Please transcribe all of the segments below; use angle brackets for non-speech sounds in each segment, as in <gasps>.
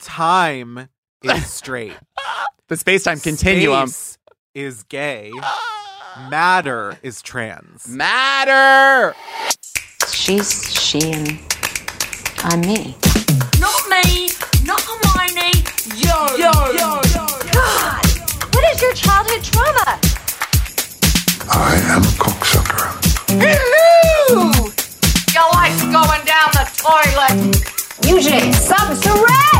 Time is straight. <laughs> The space time continuum. Space is gay. Matter is trans. Matter! She's she and I'm me. Not me, not Hermione. Yo, yo, yo, yo. God! What is your childhood trauma? I am a cocksucker. Hello! Your life's going down the toilet. UJ, subsurrect!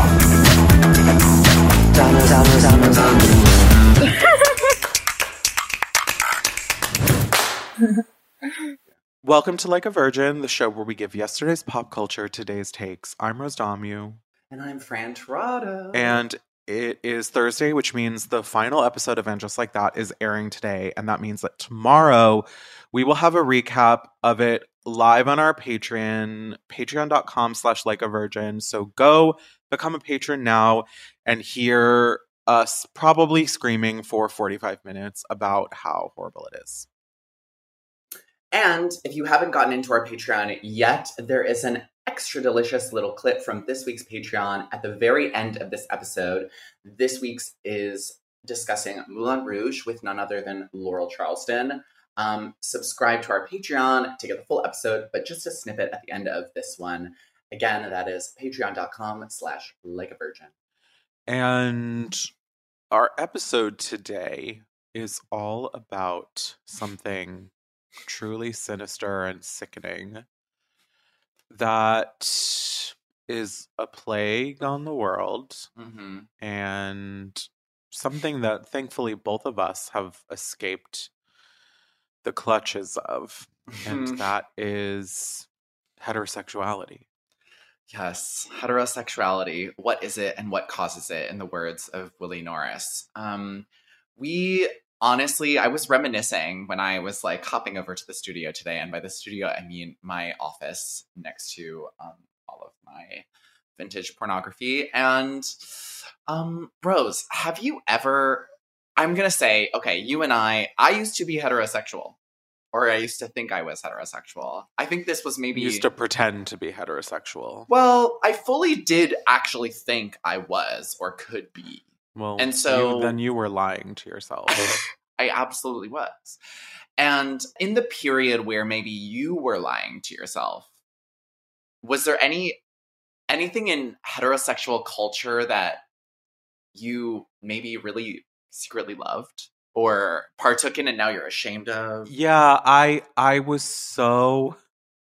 Welcome to Like a Virgin, the show where we give yesterday's pop culture today's takes. I'm Rose Dommu. And I'm Fran Tirado. And it is Thursday, which means the final episode of And Just Like That is airing today. And that means that tomorrow we will have a recap of it live on our Patreon, patreon.com slash like a virgin. So go become a patron now and hear us probably screaming for 45 minutes about how horrible it is. And if you haven't gotten into our Patreon yet, there is an extra delicious little clip from this week's Patreon at the very end of this episode. This week's is discussing Moulin Rouge with none other than Laurel Charleston. Um, subscribe to our Patreon to get the full episode, but just a snippet at the end of this one. Again, that is patreon.com slash like a virgin. And our episode today is all about something truly sinister and sickening that is a plague on the world Mm-hmm. and something that thankfully both of us have escaped the clutches of and <laughs> that is heterosexuality Yes, heterosexuality. What is it and what causes it, in the words of Willie Norris? Um, we honestly, I was reminiscing when I was like hopping over to the studio today, and by the studio, I mean my office next to um, all of my vintage pornography. And um, Rose, have you ever? I'm gonna say, okay, you and I. I used to be heterosexual, or I used to think I was heterosexual. I think this was maybe you used to pretend to be heterosexual well, I fully did actually think I was or could be. well and you- so- then you were lying to yourself <laughs> I absolutely was. And in the period where maybe you were lying to yourself, was there any anything in heterosexual culture that you maybe really secretly loved or partook in and now you're ashamed of? Yeah, I I was so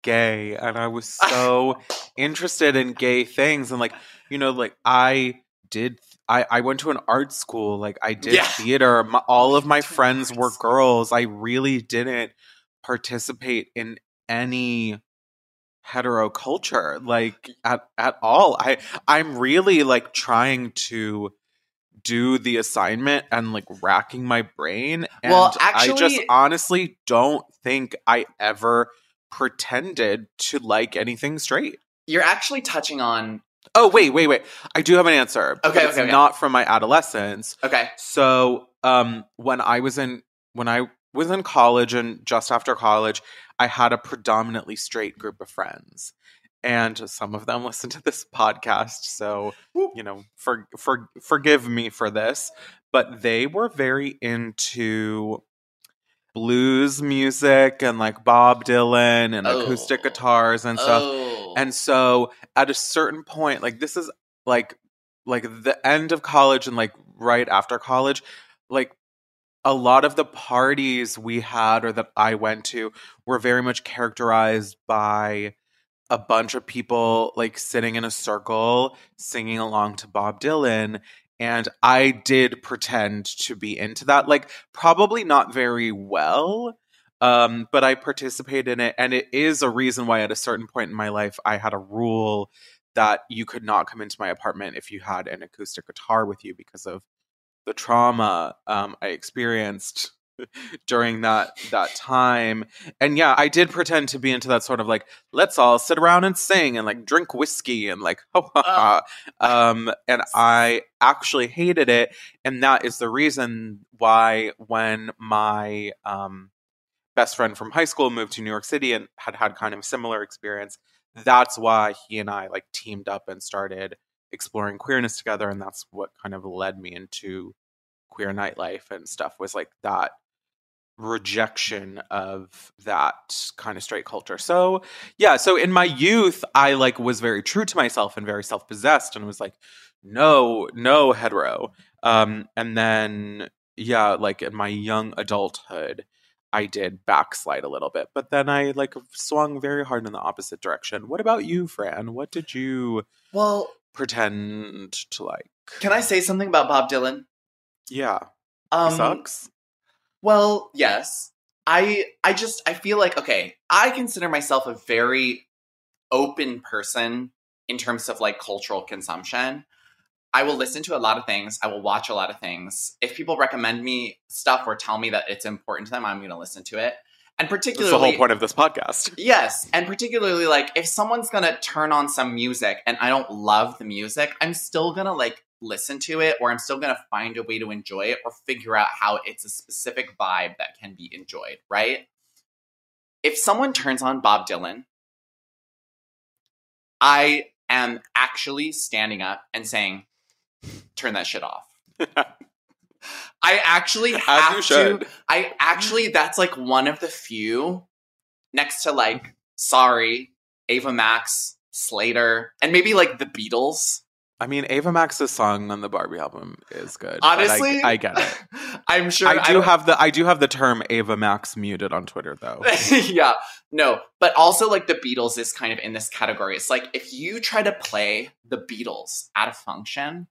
gay and I was so interested in gay things and like you know like I did I I went to an art school like I <laughs> did Yeah. theater my, oh, all of my went to an friends were girls I really didn't participate in any hetero culture like at at all I I'm really like trying to do the assignment and like racking my brain. And Well, I just honestly don't think I ever pretended to like anything straight. You're actually touching on. Oh wait, wait, wait! I do have an answer. Okay, okay, okay. not from my adolescence. Okay. So, um, when I was in when I was in college and just after college, I had a predominantly straight group of friends, and some of them <laughs> listen to this podcast. So, you know, for for forgive me for this, but they were very into blues music and like Bob Dylan and acoustic Oh. guitars and stuff. Oh. And so at a certain point, like this is like like the end of college and like right after college, like a lot of the parties we had or that I went to were very much characterized by a bunch of people like sitting in a circle singing along to Bob Dylan and I did pretend to be into that like probably not very well um but I participated in it and it is a reason why at a certain point in my life I had a rule that you could not come into my apartment if you had an acoustic guitar with you because of the trauma um, I experienced during that that time. And yeah, I did pretend to be into that sort of like let's all sit around and sing and like drink whiskey and like <laughs> ha ha ha. Um, and I actually hated it, and that is the reason why when my um best friend from high school moved to New York City and had had kind of similar experience. That's why he and I like teamed up and started exploring queerness together, and that's what kind of led me into queer nightlife and stuff. Was like that rejection of that kind of straight culture. So yeah, so in my youth, I like was very true to myself and very self possessed, and was like, no, no hetero. Um, and then yeah, like in my young adulthood, I did backslide a little bit, but then I like swung very hard in the opposite direction. What about you, Fran? What did you Well, pretend to like? can I say something about Bob Dylan? Yeah, Um, sucks. Well, yes. I I just I feel like okay, I consider myself a very open person in terms of like cultural consumption. I will listen to a lot of things. I will watch a lot of things. If people recommend me stuff or tell me that it's important to them, I'm going to listen to it. And That's particularly the whole point of this podcast. <laughs> Yes, and particularly like if someone's gonna turn on some music and I don't love the music, I'm still gonna like listen to it or I'm still gonna find a way to enjoy it or figure out how it's a specific vibe that can be enjoyed, right? If someone turns on Bob Dylan, I am actually standing up and saying, turn that shit off. <laughs> I actually have to. I actually, that's like one of the few next to like, sorry, Ava Max, Slater, and maybe like the Beatles. I mean, Ava Max's song on the Barbie album is good. but I- Honestly, I, get it. <laughs> I'm sure I do don't- have the I do have the term Ava Max muted on Twitter though. <laughs> yeah, no, but also like the Beatles is kind of in this category. It's like if you try to play the Beatles at a function,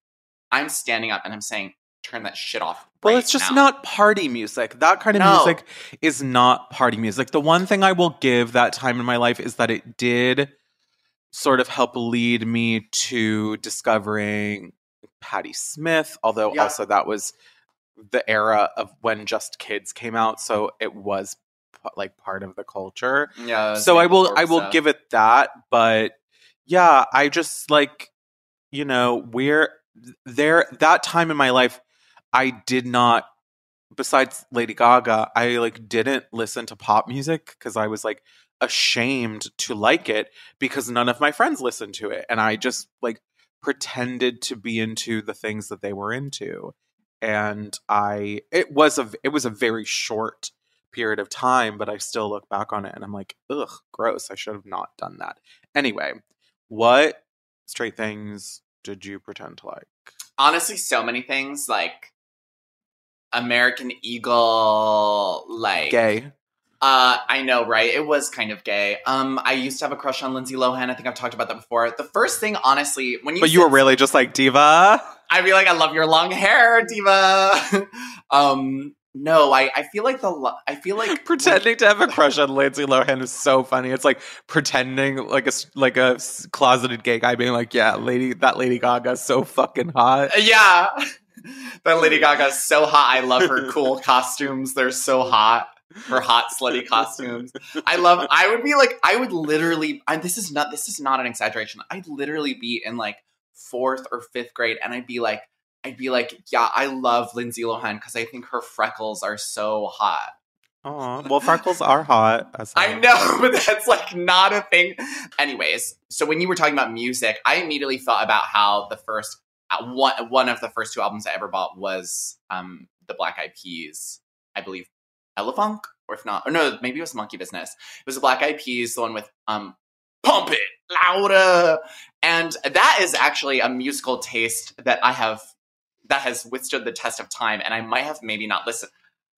I'm standing up and I'm saying, turn that shit off. Well, right it's just now." not party music. That kind of No. music is not party music. The one thing I will give that time in my life is that it did sort of help lead me to discovering Patti Smith, although Yeah. also that was the era of when Just Kids came out, so it was like part of the culture. Yeah. so I will I will stuff. give it that, but yeah, I just like you know, we're there that time in my life I did not besides Lady Gaga, I like didn't listen to pop music cuz I was like ashamed to like it because none of my friends listened to it and I just like pretended to be into the things that they were into and I it was a it was a very short period of time, but I still look back on it and I'm like, ugh, gross. I should have not done that. Anyway, what straight things did you pretend to like? honestly so many things like American Eagle, like Gay. Uh, I know, right? It was kind of gay. Um, I used to have a crush on Lindsay Lohan. I think I've talked about that before. The first thing, honestly, when you But you were really just like diva. I'd be like, I love your long hair, diva. <laughs> um, no, I, I feel like the, lo- I feel like <laughs> Pretending to have a crush on Lindsay Lohan is so funny. It's like pretending like a like a closeted gay guy being like, "Yeah, lady, that Lady Gaga's so fucking hot." yeah. <laughs> that Lady Gaga's so hot. I love her cool costumes. They're so hot. Her hot slutty <laughs> costumes. I love. I would be like. I would literally. I, this is not. This is not an exaggeration. I'd literally be in like fourth or fifth grade, and I'd be like. I'd be like, yeah, I love Lindsay Lohan because I think her freckles are so hot. Aw, well, freckles are hot. I know, <laughs> but that's like not a thing. Anyways, so when you were talking about music, I immediately thought about how the first uh, one one of the first two albums I ever bought was um the Black Eyed Peas, I believe, Elephunk, or if not, or no, maybe it was Monkey Business. It was the Black Eyed Peas, the one with um Pump It Louder, and that is actually a musical taste that I have that has withstood the test of time, and I might have maybe not listened.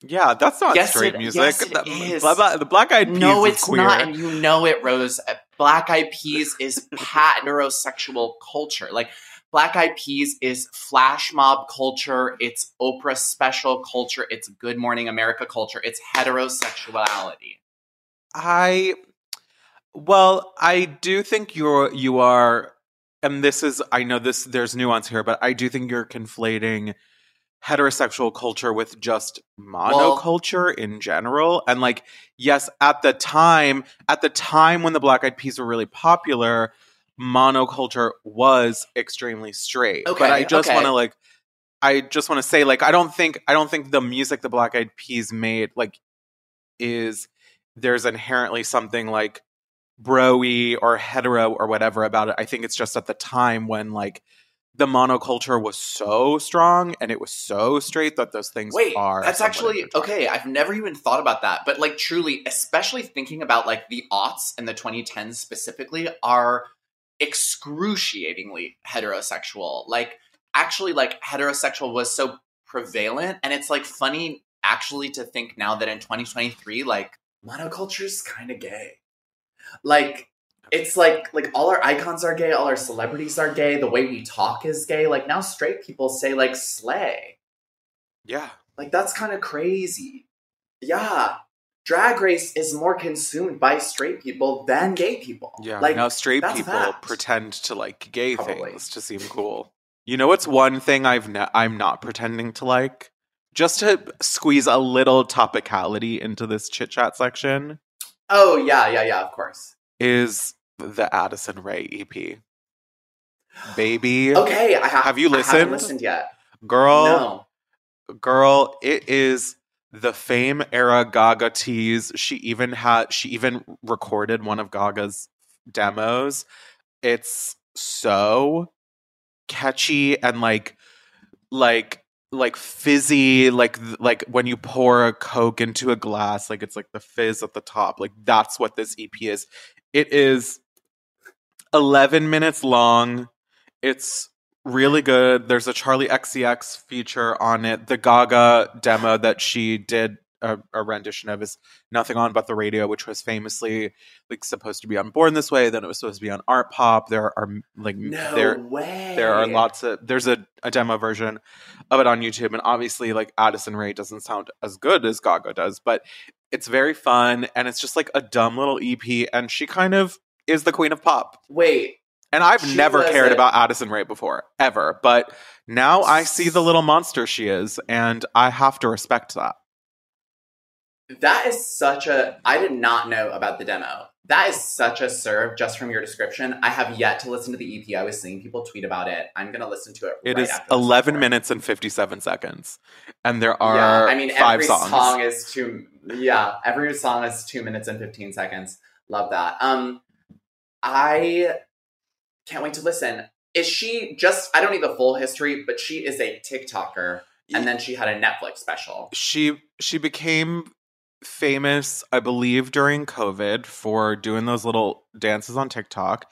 Yeah, that's not Yes, straight it- music. yes, it The- is. blah, blah, the Black Eyed Peas No, it's queer. not, and you know it, Rose. Black Eyed Peas is <laughs> pat neurosexual culture. Like Black Eyed Peas is flash mob culture. It's Oprah special culture. It's Good Morning America culture. It's heterosexuality. I well, I do think you're you are and this is I know this there's nuance here, but I do think you're conflating heterosexual culture with just monoculture in general. And like, yes, at the time, at the time when the Black Eyed Peas were really popular, monoculture was extremely straight. Okay, but I just okay. want to like I just want to say like I don't think I don't think the music the Black Eyed Peas made like is there's inherently something like broy or hetero or whatever about it. I think it's just at the time when like the monoculture was so strong and it was so straight that those things Wait, are that's actually okay. I've never even thought about that, but like truly, especially thinking about like the aughts and the 2010s specifically, are excruciatingly heterosexual. Like, actually, like heterosexual was so prevalent, and it's like funny actually to think now that in 2023, like monoculture is kind of gay. Like, it's like like all our icons are gay, all our celebrities are gay, the way we talk is gay. Like now, straight people say like slay. Yeah. Like that's kind of crazy. Yeah. Drag race is more consumed by straight people than gay people. Yeah. Like now straight people fact. pretend to like gay Probably. things to seem cool. You know what's one thing I've ne- I'm not pretending to like? Just to squeeze a little topicality into this chit chat section Oh yeah, yeah, yeah, of course. is the Addison Rae EP. Baby. Okay, I ha- Have you I haven't listened? listened yet. Girl, No. girl, it is the fame era Gaga tease. She even had she even recorded one of Gaga's demos. It's so catchy and like like like fizzy like like when you pour a coke into a glass like it's like the fizz at the top like that's what this ep is it is 11 minutes long it's really good there's a charli xcx feature on it the gaga demo that she did a, a rendition of is nothing on but the radio which was famously like supposed to be on born this way then it was supposed to be on art pop there are like No there way. there are lots of there's a, a demo version of it on youtube and obviously like addison rae doesn't sound as good as gaga does but it's very fun and it's just like a dumb little ep and she kind of is the queen of pop Wait. And i've She never cared a- about addison rae before ever but now i see the little monster she is and i have to respect that That is such a I did not know about the demo. That is such a serve just from your description. I have yet to listen to the EP. I was seeing people tweet about it. I'm gonna listen to it. It right is after 11 recording. minutes and 57 seconds and there yeah, are I mean five every songs song is two yeah, every song is two minutes and fifteen seconds. Love that. Um I can't wait to listen. Is she just I don't need the full history, but she is a TikToker and then she had a Netflix special. she she became famous i believe during covid for doing those little dances on tiktok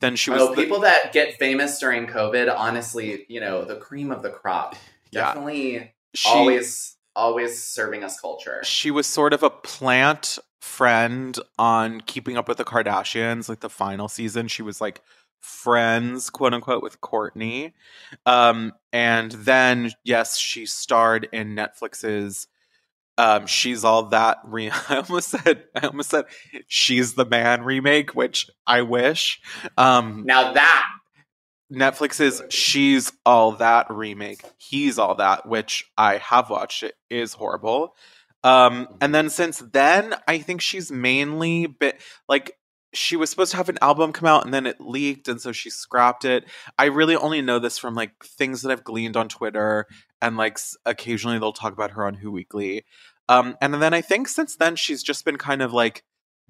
then she was oh, the- people that get famous during COVID, honestly, you know, the cream of the crop. <laughs> Yeah. Definitely she, always always serving us culture. she was sort of a plant friend on keeping up with the kardashians like the final season she was like friends quote unquote with kourtney. Um and then yes she starred in netflix's um she's all that <laughs> re- i almost said i almost said she's the man remake which i wish. Um Now that. Netflix's She's All That remake, He's All That, which I have watched, it is horrible. Um, and then since then, I think she's mainly been like she was supposed to have an album come out and then it leaked and so she scrapped it. I really only know this from like things that I've gleaned on Twitter and like occasionally they'll talk about her on Who Weekly. Um, and then I think since then she's just been kind of like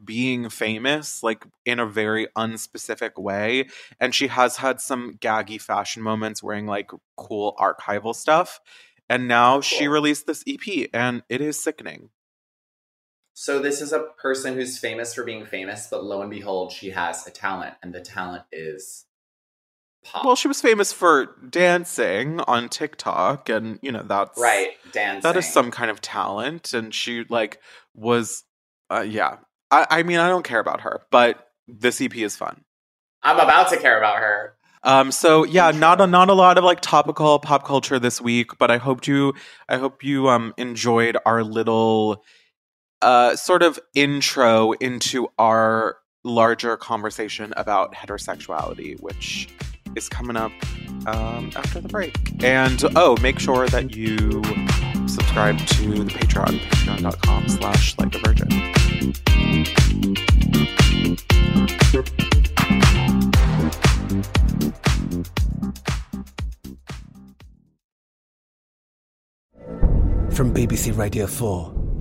being famous like in a very unspecific way and she has had some gaggy fashion moments wearing like cool archival stuff and now she released this ep and it is sickening So this is a person who's famous for being famous, but lo and behold, she has a talent, and the talent is pop. well she was famous for dancing on tiktok and you know that's right, dancing. that is some kind of talent and she like was uh, yeah I, I mean i don't care about her but this ep is fun I'm about to care about her. Um, so yeah, not a not a lot of like topical pop culture this week, but I hope you I hope you um enjoyed our little uh sort of intro into our larger conversation about heterosexuality, which is coming up um after the break. And oh, make sure that you subscribe to the Patreon, patreon.com slash like a virgin. From BBC Radio 4,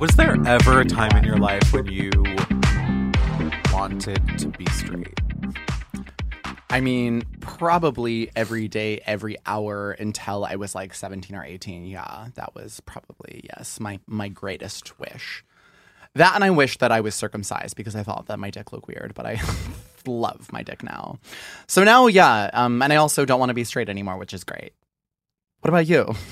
Was there ever a time in your life when you wanted to be straight? I mean, probably every day, every hour until I was like 17 or 18. Yeah, that was probably, yes, my, my greatest wish. That and I wish that I was circumcised because I thought that my dick looked weird, but I <laughs> love my dick now. So now, yeah, um, and I also don't want to be straight anymore, which is great. What about you? <laughs>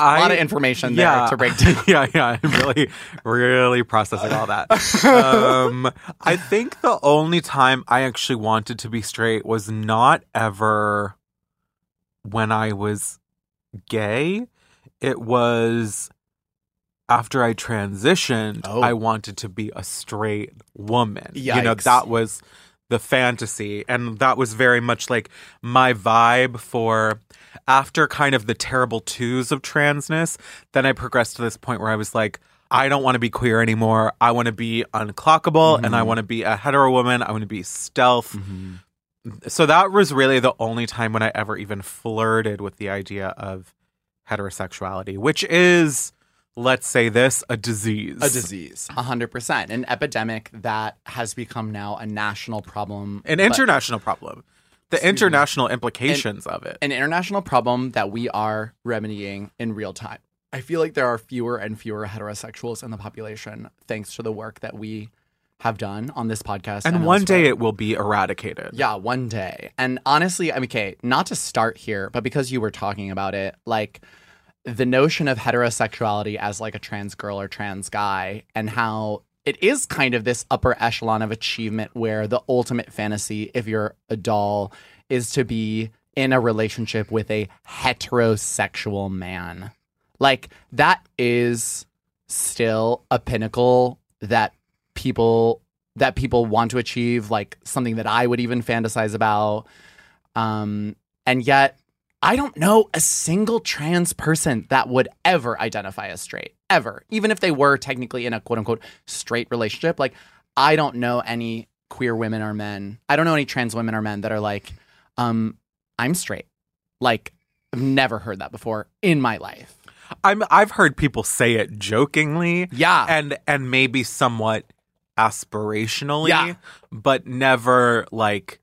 a lot of information there to break down. <laughs> yeah, yeah. I'm really, really processing all that. um, I think the only time I actually wanted to be straight was not ever when I was gay. It was after I transitioned, Oh. I wanted to be a straight woman. You know, that was the fantasy. And that was very much like my vibe for after kind of the terrible twos of transness. Then I progressed to this point where I was like, I don't want to be queer anymore. I want to be unclockable and I Mhm. want to be a hetero woman. I want to be stealth. So that was really the only time when I ever even flirted with the idea of heterosexuality, which is, let's say this, a disease. A disease, a hundred percent, an epidemic that has become now a national problem, An international problem. The Excuse me. international implications An- of it. An international problem that we are remedying in real time. I feel like there are fewer and fewer heterosexuals in the population thanks to the work that we have done on this podcast. And one elsewhere. day it will be eradicated. Yeah, one day. And honestly, I mean, okay, not to start here, but because you were talking about it, like the notion of heterosexuality as like a trans girl or trans guy, and how it is kind of this upper echelon of achievement where the ultimate fantasy, if you're a doll, is to be in a relationship with a heterosexual man. Like that is still a pinnacle that people that people want to achieve like something that I would even fantasize about um and yet I don't know a single trans person that would ever identify as straight ever even if they were technically in a quote unquote straight relationship like I don't know any queer women or men I don't know any trans women or men that are like um I'm straight like I've never heard that before in my life I'm I've heard people say it jokingly. Yeah. And and maybe somewhat aspirationally, Yeah. but never like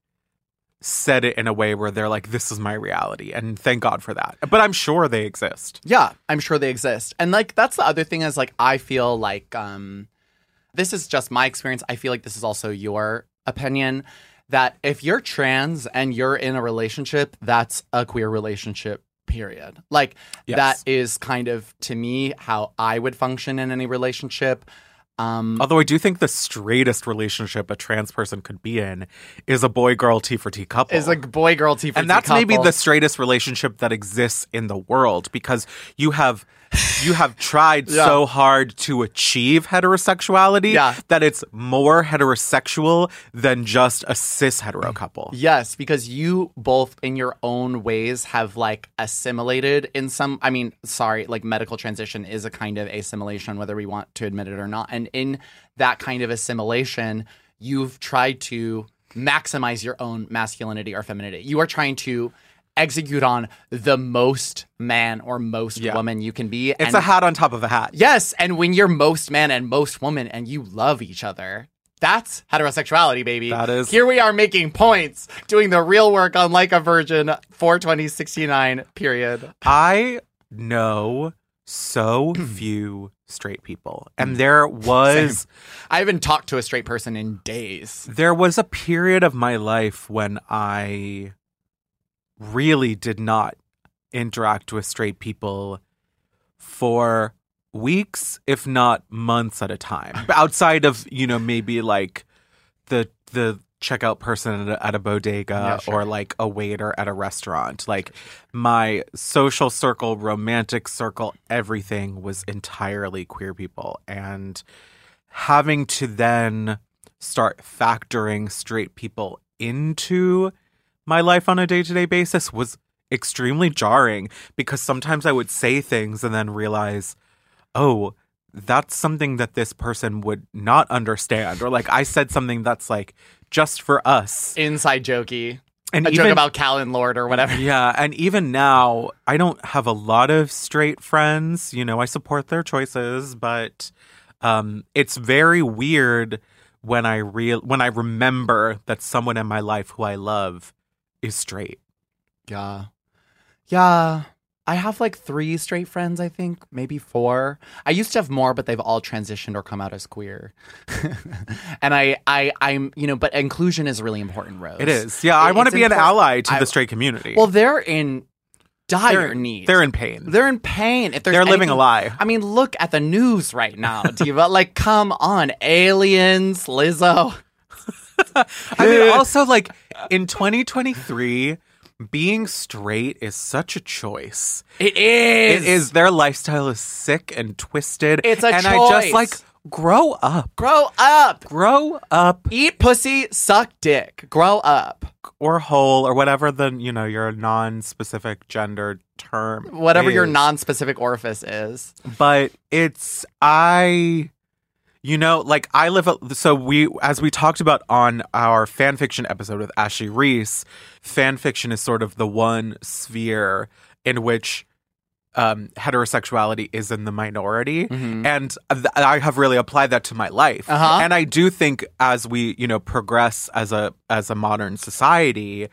said it in a way where they're like, this is my reality. And thank God for that. But I'm sure they exist. Yeah, I'm sure they exist. And like that's the other thing is like I feel like um this is just my experience. I feel like this is also your opinion that if you're trans and you're in a relationship, that's a queer relationship period. Like Yes. that is kind of to me how I would function in any relationship. Um Although I do think the straightest relationship a trans person could be in is a boy girl T for T couple. is a boy girl T for T couple. and that's maybe the straightest relationship that exists in the world because you have you have tried Yeah. so hard to achieve heterosexuality Yeah. that it's more heterosexual than just a cis hetero couple. Yes, because you both in your own ways have like assimilated in some I mean, sorry, like medical transition is a kind of assimilation whether we want to admit it or not. And in that kind of assimilation, you've tried to maximize your own masculinity or femininity. You are trying to execute on the most man or most Yeah. woman you can be. It's a hat on top of a hat. Yes, and when you're most man and most woman and you love each other, that's heterosexuality, baby. That is- Here we are making points, doing the real work on Like a Virgin 42069, period. I know so <clears throat> few straight people. And mm. there <laughs> was Same. I haven't talked to a straight person in days. there was a period of my life when I really did not interact with straight people for weeks, if not months at a time. <laughs> Outside of, you know, maybe like the the checkout person at a, at a bodega Yeah, sure. or like a waiter at a restaurant. Like my social circle, romantic circle, everything was entirely queer people. And having to then start factoring straight people into my life on a day to day basis was extremely jarring because sometimes I would say things and then realize, oh, that's something that this person would not understand. Or like I said something that's like just for us. Inside jokey. And a joke about Cal and Lord or whatever. <laughs> Yeah, and even now, I don't have a lot of straight friends. You know, I support their choices, but um, it's very weird when I real when I remember that someone in my life who I love is straight. Yeah. Yeah. I have like three straight friends, I think, maybe four. I used to have more, but they've all transitioned or come out as queer. <laughs> and I, I, I'm, you know, but inclusion is really important, Rose. It is. Yeah, I want to it's be an ally to I- the straight community. Well, they're in dire They're- need. they're in pain. They're in pain. If there's They're living a anything- lie. I mean, look at the news right now, <laughs> Diva. like, come on, aliens, Lizzo. <laughs> I mean, also like in 2023, being straight is such a choice. It is. It is. Their lifestyle is sick and twisted. It's a and I just like grow up, Grow up. grow up, Eat pussy, suck dick. Grow up. or whole, or whatever the you know your non-specific gender term, Whatever your non-specific orifice is. but it's I you know like I live a, so we as we talked about on our fan fiction episode with Ashley Reese fan fiction is sort of the one sphere in which um heterosexuality is in the minority and th- I have really applied that to my life Mm-hmm. Uh-huh. and I do think as we you know progress as a as a modern society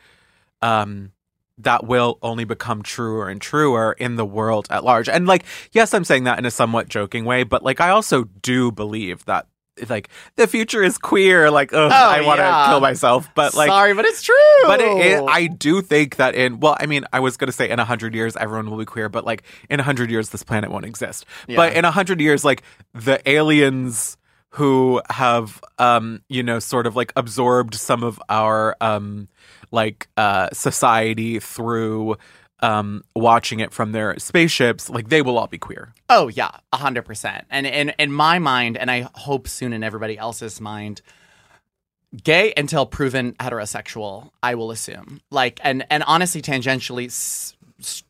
um that will only become truer and truer in the world at large. And like, yes, I'm saying that in a somewhat joking way, but like, I also do believe that like the future is queer. Like, ugh, Oh, I want to yeah. kill myself, but like, Sorry, but it's true. but it, it, I do think that in well, I mean, I was gonna say in a hundred years everyone will be queer, but like in a hundred years this planet won't exist. But in a hundred years, like the aliens who have um you know sort of like absorbed some of our um like uh society through um watching it from their spaceships like they will all be queer Oh yeah, a hundred percent. And in in my mind, and I hope soon in everybody else's mind, gay until proven heterosexual. I will assume. Like, and and honestly, tangentially. S-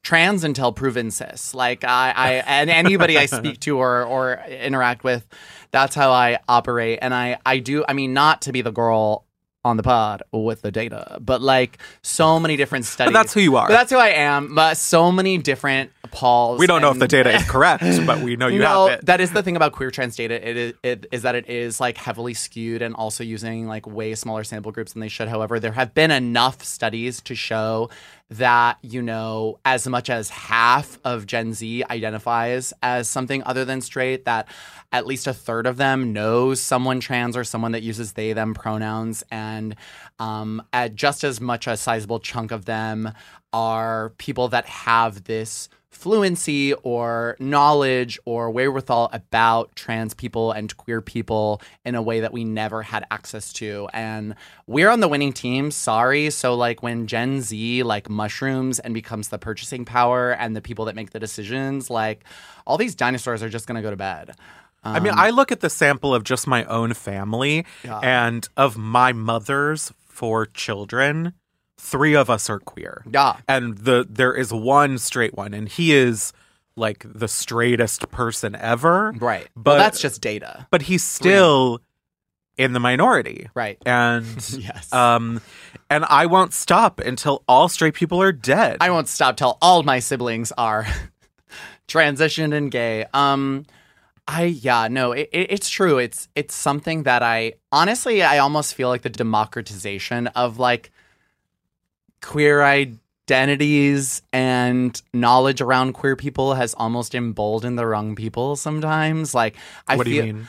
trans until proven cis like i i and anybody i <laughs> speak to or or interact with that's how i operate and i i do i mean not to be the girl on the pod with the data but like so many different studies that's who you are. But that's who i am but so many different polls we don't know if the data is correct but we know you no, have it that is the thing about queer trans data. It is, it is that it is like heavily skewed and also using like way smaller sample groups than they should. However, there have been enough studies to show that you know as much as half of Gen Z identifies as something other than straight. That at least a third of them knows someone trans or someone that uses they them pronouns, and um, at just as much a sizable chunk of them are people that have this fluency or knowledge or wherewithal about trans people and queer people in a way that we never had access to. And we're on the winning team sorry. So like when gen z like mushrooms and becomes the purchasing power and the people that make the decisions like all these dinosaurs are just going to go to bed. I mean, Um, I look at the sample of just my own family Yeah. and of my mother's four children, three of us are queer. Yeah. And the there is one straight one and he is like the straightest person ever. right But but that's just data but he's still in the minority. right And <laughs> yes um and I won't stop until all straight people are dead. I won't stop till all my siblings are <laughs> transitioned and gay. Um, I yeah no, it, it, it's true. It's it's something that I honestly I almost feel like the democratization of like queer identities and knowledge around queer people has almost emboldened the wrong people sometimes. Like I what do feel you mean?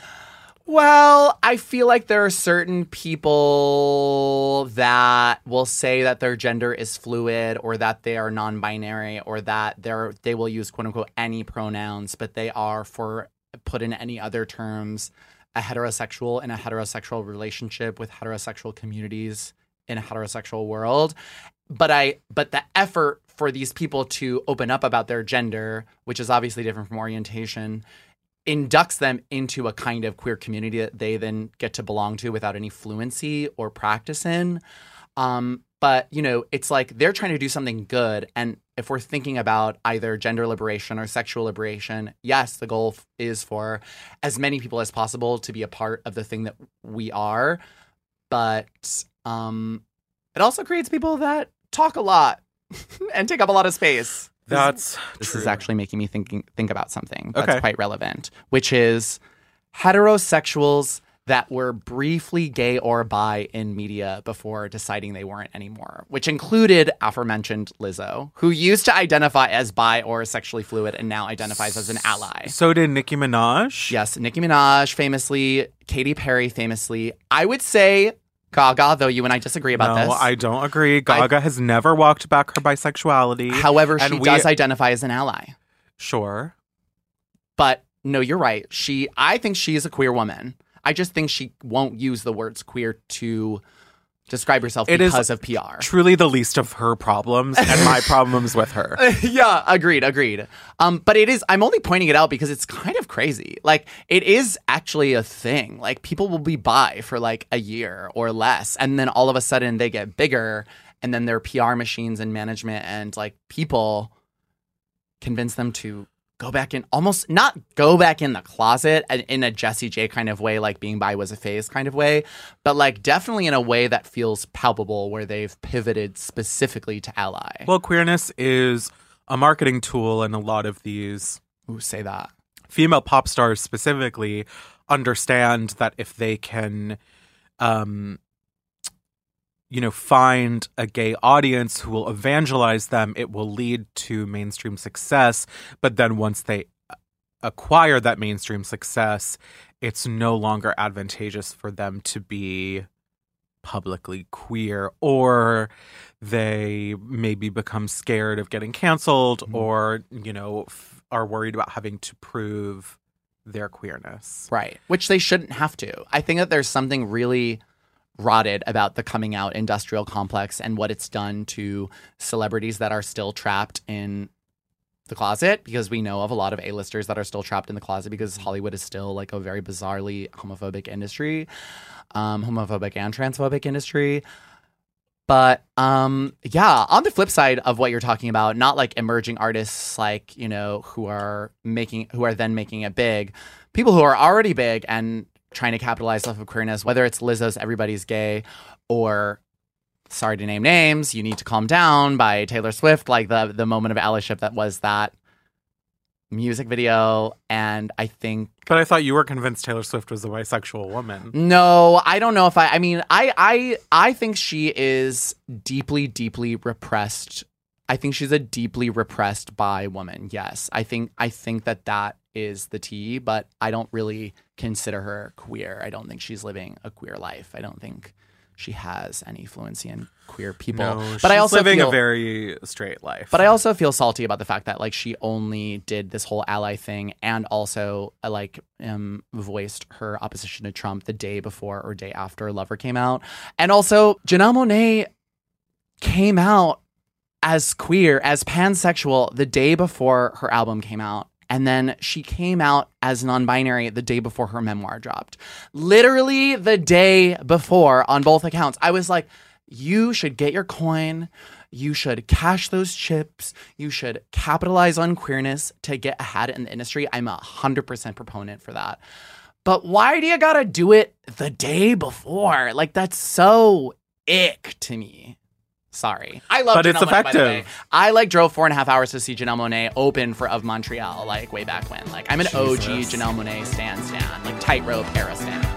well, I feel like there are certain people that will say that their gender is fluid or that they are non-binary or that they're they will use quote unquote any pronouns, but they are for put in any other terms a heterosexual in a heterosexual relationship with heterosexual communities in a heterosexual world. But I but the effort for these people to open up about their gender, which is obviously different from orientation, inducts them into a kind of queer community that they then get to belong to without any fluency or practice in. Um, but you know, it's like they're trying to do something good, and if we're thinking about either gender liberation or sexual liberation, yes, the goal is for as many people as possible to be a part of the thing that we are. But um, it also creates people that talk a lot <laughs> and take up a lot of space. That's This true. is actually making me thinking think about something that's Okay. quite relevant, which is heterosexuals that were briefly gay or bi in media before deciding they weren't anymore, which included aforementioned Lizzo, who used to identify as bi or sexually fluid and now identifies as an ally. So did Nicki Minaj. Yes, Nicki Minaj famously, Katy Perry famously. I would say Gaga, though you and I disagree about this. no, this. I don't agree. Gaga has never walked back her bisexuality. However, she we- does identify as an ally. Sure. But no, you're right. She I think she is a queer woman. I just think she won't use the words queer to describe yourself It because of PR. Truly the least of her problems and my problems with her. <laughs> yeah, agreed, agreed. Um, but it is. I'm only pointing it out because it's kind of crazy. Like it is actually a thing. Like people will be bi for like a year or less, and then all of a sudden they get bigger, and then their PR machines and management and like people convince them to go back in almost not go back in the closet in a Jessie J kind of way, like being bi was a phase kind of way, but like definitely in a way that feels palpable where they've pivoted specifically to ally. Well, queerness is a marketing tool, and a lot of these Ooh, say that. female pop stars specifically understand that if they can, um, you know, find a gay audience who will evangelize them, it will lead to mainstream success. But then once they uh, acquire that mainstream success, it's no longer advantageous for them to be publicly queer or they maybe become scared of getting canceled mm-hmm. or you know f- are worried about having to prove their queerness Right. Which they shouldn't have to. I think that there's something really rotted about the coming out industrial complex and what it's done to celebrities that are still trapped in the closet because we know of a lot of A-listers that are still trapped in the closet because Hollywood is still like a very bizarrely homophobic industry, um, homophobic and transphobic industry. But um yeah, on the flip side of what you're talking about, not like emerging artists like, you know, who are making who are then making it big, people who are already big and trying to capitalize off of queerness, whether it's Lizzo's Everybody's Gay or sorry to name names, You Need to Calm Down by Taylor Swift, like the the moment of allyship that was that music video. And I think but i thought you were convinced taylor swift was a bisexual woman no, I don't know if I. I mean, I, I, I think she is deeply, deeply repressed. I think she's a deeply repressed bi woman. Yes, I think, I think that that is the T. But I don't really consider her queer. I don't think she's living a queer life. I don't think she has any fluency in queer people. no, but I she's also living feel, a very straight life but I also feel salty about the fact that like she only did this whole ally thing and also uh, like um voiced her opposition to Trump the day before or day after Lover came out. And also Janelle Monet came out as queer, as pansexual the day before her album came out. And then she came out as non binary the day before her memoir dropped. Literally the day before on both accounts. I was like, you should get your coin. You should cash those chips. You should capitalize on queerness to get ahead in the industry. I'm a 100% proponent for that. But why do you gotta do it the day before? Like, that's so ick to me. Sorry. I love But Janelle it's Monáe, by the way. effective. I like drove four and a half hours to see Janelle Monáe open for Of Montreal, like way back when. Like I'm an OG Janelle Monáe stan stan, like tightrope era stan.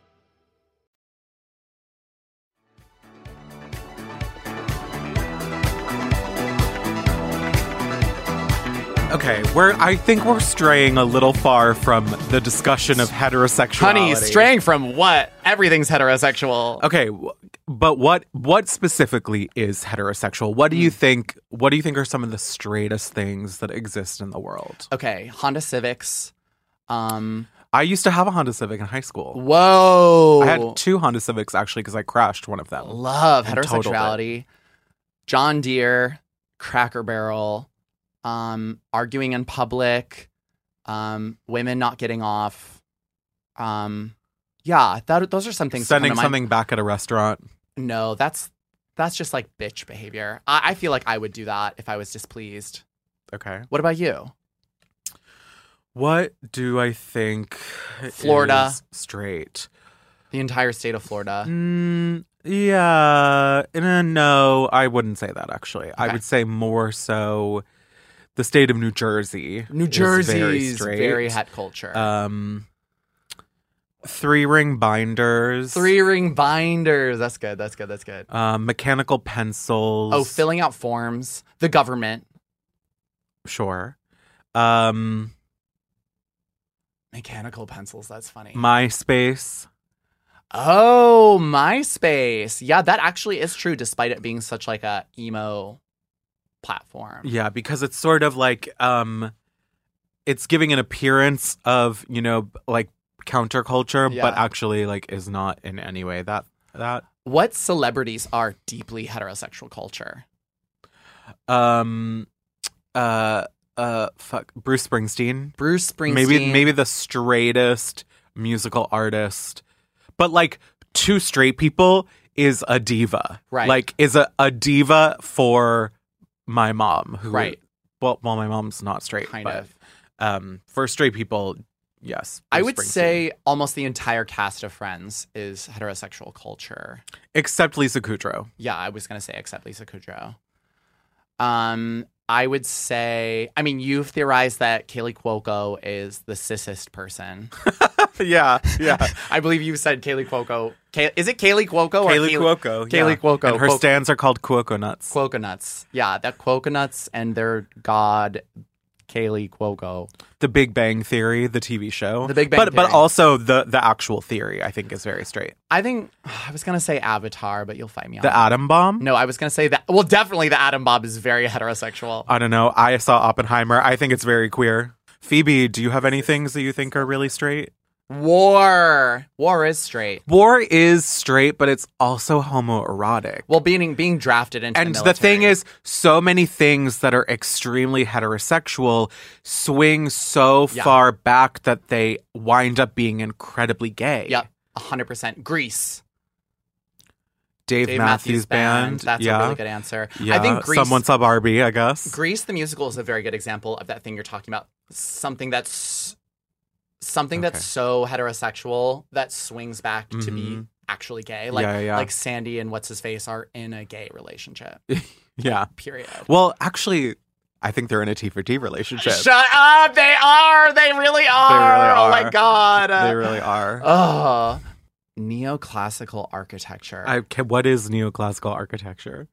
Okay, we're I think we're straying a little far from the discussion of heterosexuality. Honey, straying from what? Everything's heterosexual. Okay, but what what specifically is heterosexual? What do you think what do you think are some of the straightest things that exist in the world? Okay, Honda Civics. Um I used to have a Honda Civic in high school. Whoa. I had two Honda Civics actually because I crashed one of them. Love and totaled it. heterosexuality. John Deere, Cracker Barrel, um, arguing in public, um, women not getting off. Um, yeah, that those are some things. Sending something back at a restaurant. No, that's that's just like bitch behavior. I, I feel like I would do that if I was displeased. Okay. What about you? What do I think? Florida. is straight. The entire state of Florida. Mm, yeah. No, I wouldn't say that actually. I would say more so the state of New Jersey. New is Jersey's very very, het culture. Um, three ring binders. Three ring binders. That's good. That's good. That's good. Um, mechanical pencils. Oh, filling out forms. The government. Sure. Um, Mechanical pencils. That's funny. MySpace. Oh, MySpace. Yeah, that actually is true, despite it being such like a emo platform. Yeah, because it's sort of like um it's giving an appearance of, you know, like counterculture, but actually like is not in any way that that What celebrities are deeply heterosexual culture? um uh uh fuck Bruce Springsteen. Bruce Springsteen. Maybe maybe the straightest musical artist. But like two straight people is a diva. Right. Like is a, a diva for my mom who Right. well well my mom's not straight Kind but, of. um for straight people yes I would say almost the entire cast of Friends is heterosexual culture. except Lisa Kudrow Yeah, I was gonna say except Lisa Kudrow. Um, I would say, I mean, you've theorized that Kaley Cuoco is the cissest person. <laughs> yeah yeah <laughs> I believe you said Kaley Cuoco. Kay, is it Kaley Cuoco? or Kaley Cuoco Kaylee yeah. Cuoco. and her Cuoco- stands are called Cuoco nuts Cuoco nuts. Yeah, that Cuoco nuts and their god, Kaley Cuoco. the Big Bang Theory the TV show The Big Bang but but also the the actual theory I think is very straight I think <sighs> I was gonna say Avatar, but you'll find me on the that. atom bomb No, I was gonna say that. Well, definitely the Atom Bomb is very heterosexual. I don't know I saw Oppenheimer I think it's very queer Phoebe do you have any things that you think are really straight War, war is straight. War is straight, but it's also homoerotic. Well, being being drafted into and the, the, thing is, so many things that are extremely heterosexual swing so Yeah. far back that they wind up being incredibly gay. Yep, hundred percent. Grease. Dave, Dave Matthews, Band. That's yeah. a really good answer. Yeah. I think Grease. Someone saw Barbie, I guess. Grease the musical is a very good example of that thing you're talking about. Something that's something that's so heterosexual that swings back to be Mhm. actually gay. Like Yeah, yeah. like Sandy and what's his face are in a gay relationship. <laughs> Yeah. Period. Well, actually, I think they're in a T for T relationship. Shut up! They are. They really are. Oh my god. They really are. Oh, neoclassical architecture. I, can, what is neoclassical architecture?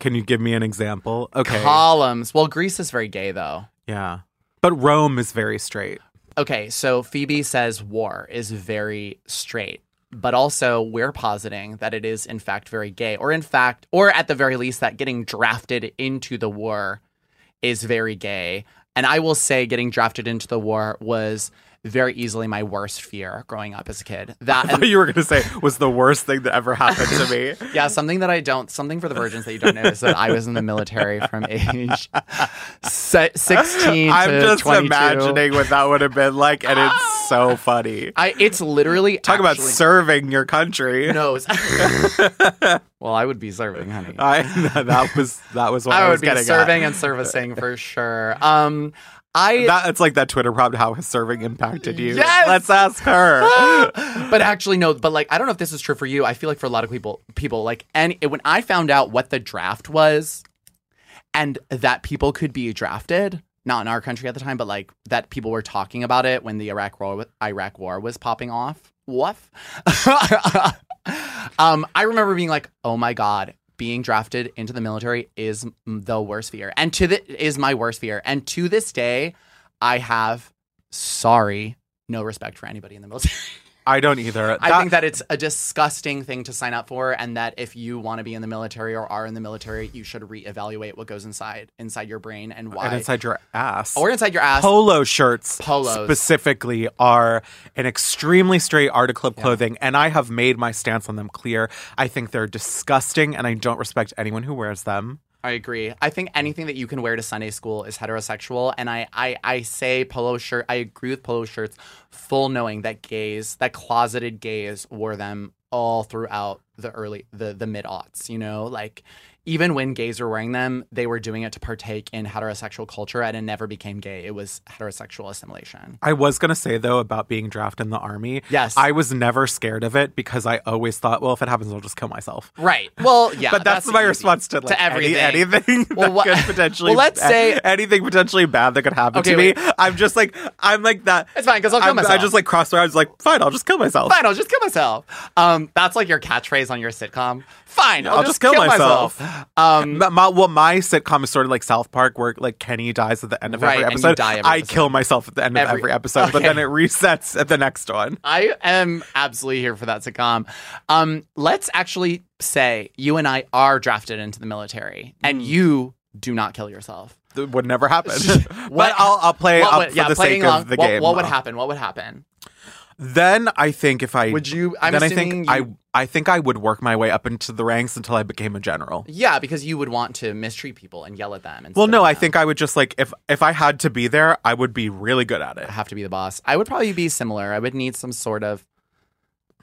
Can you give me an example? Okay. Columns. Well, Greece is very gay though. yeah. But Rome is very straight. Okay, so Phoebe says war is very straight, but also we're positing that it is in fact very gay, or in fact, or at the very least, that getting drafted into the war is very gay. And I will say, getting drafted into the war was very easily my worst fear growing up as a kid. That thought you were going to say was the worst thing that ever happened to me. <laughs> yeah, something that I don't, something for the virgins that you don't know is that I was in the military from <laughs> age se- 16 I'm just 22. imagining what that would have been like, and it's so <gasps> funny. I, it's literally Talk about serving your country. No, <laughs> well, I would be serving, honey. I that was that was what I, I was would be getting serving at. and servicing for sure. Um, I that it's like that Twitter prompt. How has serving impacted you? Yes! Let's ask her. <laughs> but actually no but like i don't know if this is true for you i feel like for a lot of people people like and when i found out what the draft was and that people could be drafted not in our country at the time but like that people were talking about it when the iraq war iraq war was popping off woof <laughs> um i remember being like oh my god being drafted into the military is the worst fear. And to the is my worst fear. And to this day i have sorry no respect for anybody in the military <laughs> I don't either. I think that it's a disgusting thing to sign up for, and that if you want to be in the military or are in the military, you should reevaluate what goes inside inside your brain and why, and inside your ass or inside your ass. Polo shirts Polos. specifically are an extremely straight article of clothing, and I have made my stance on them clear. I think they're disgusting, and I don't respect anyone who wears them. I agree. I think anything that you can wear to Sunday school is heterosexual, and I I, I say polo shirt. I agree with polo shirts, full knowing that gays, that closeted gays, wore them all throughout the early the the mid aughts. You know, like even when gays were wearing them, they were doing it to partake in heterosexual culture, and it never became gay. It was heterosexual assimilation. I was gonna say though about being drafted in the army. Yes. I was never scared of it because I always thought, well, if it happens, I'll just kill myself. Right. Well, <laughs> yeah. but that's, my response to, like, any- everything. anything. <laughs> Well, that what- could <laughs> potentially. well, let's say- anything potentially bad that could happen Okay, to me. I'm just like I'm like that. It's fine because I'll kill I'm- myself. I just like crossed my arms, like fine, I'll just kill myself. Fine, I'll just kill myself. Um, that's like your catchphrase on your sitcom. Fine, I'll, I'll, just kill, myself. Um, <laughs> my, my- well, my sitcom is sort of like South Park, where like Kenny dies at the end of Right, every episode. every I episode. kill myself at the end of Every- every episode, but then it resets at the next one. I am absolutely here for that sitcom. Um, let's actually say you and I are drafted into the military, Mm. and you do not kill yourself. That would never happen. <laughs> What- but I'll, I'll play what up would- for yeah, the sake along, of the what, game. What would happen? What would happen? Then I think if I Would you- I'm then I think you- I I think I would work my way up into the ranks until I became a general. Yeah, because you would want to mistreat people and yell at them. And Well, no, I think I would just like if if I had to be there, I would be really good at it. I have to be the boss. I would probably be similar. I would need some sort of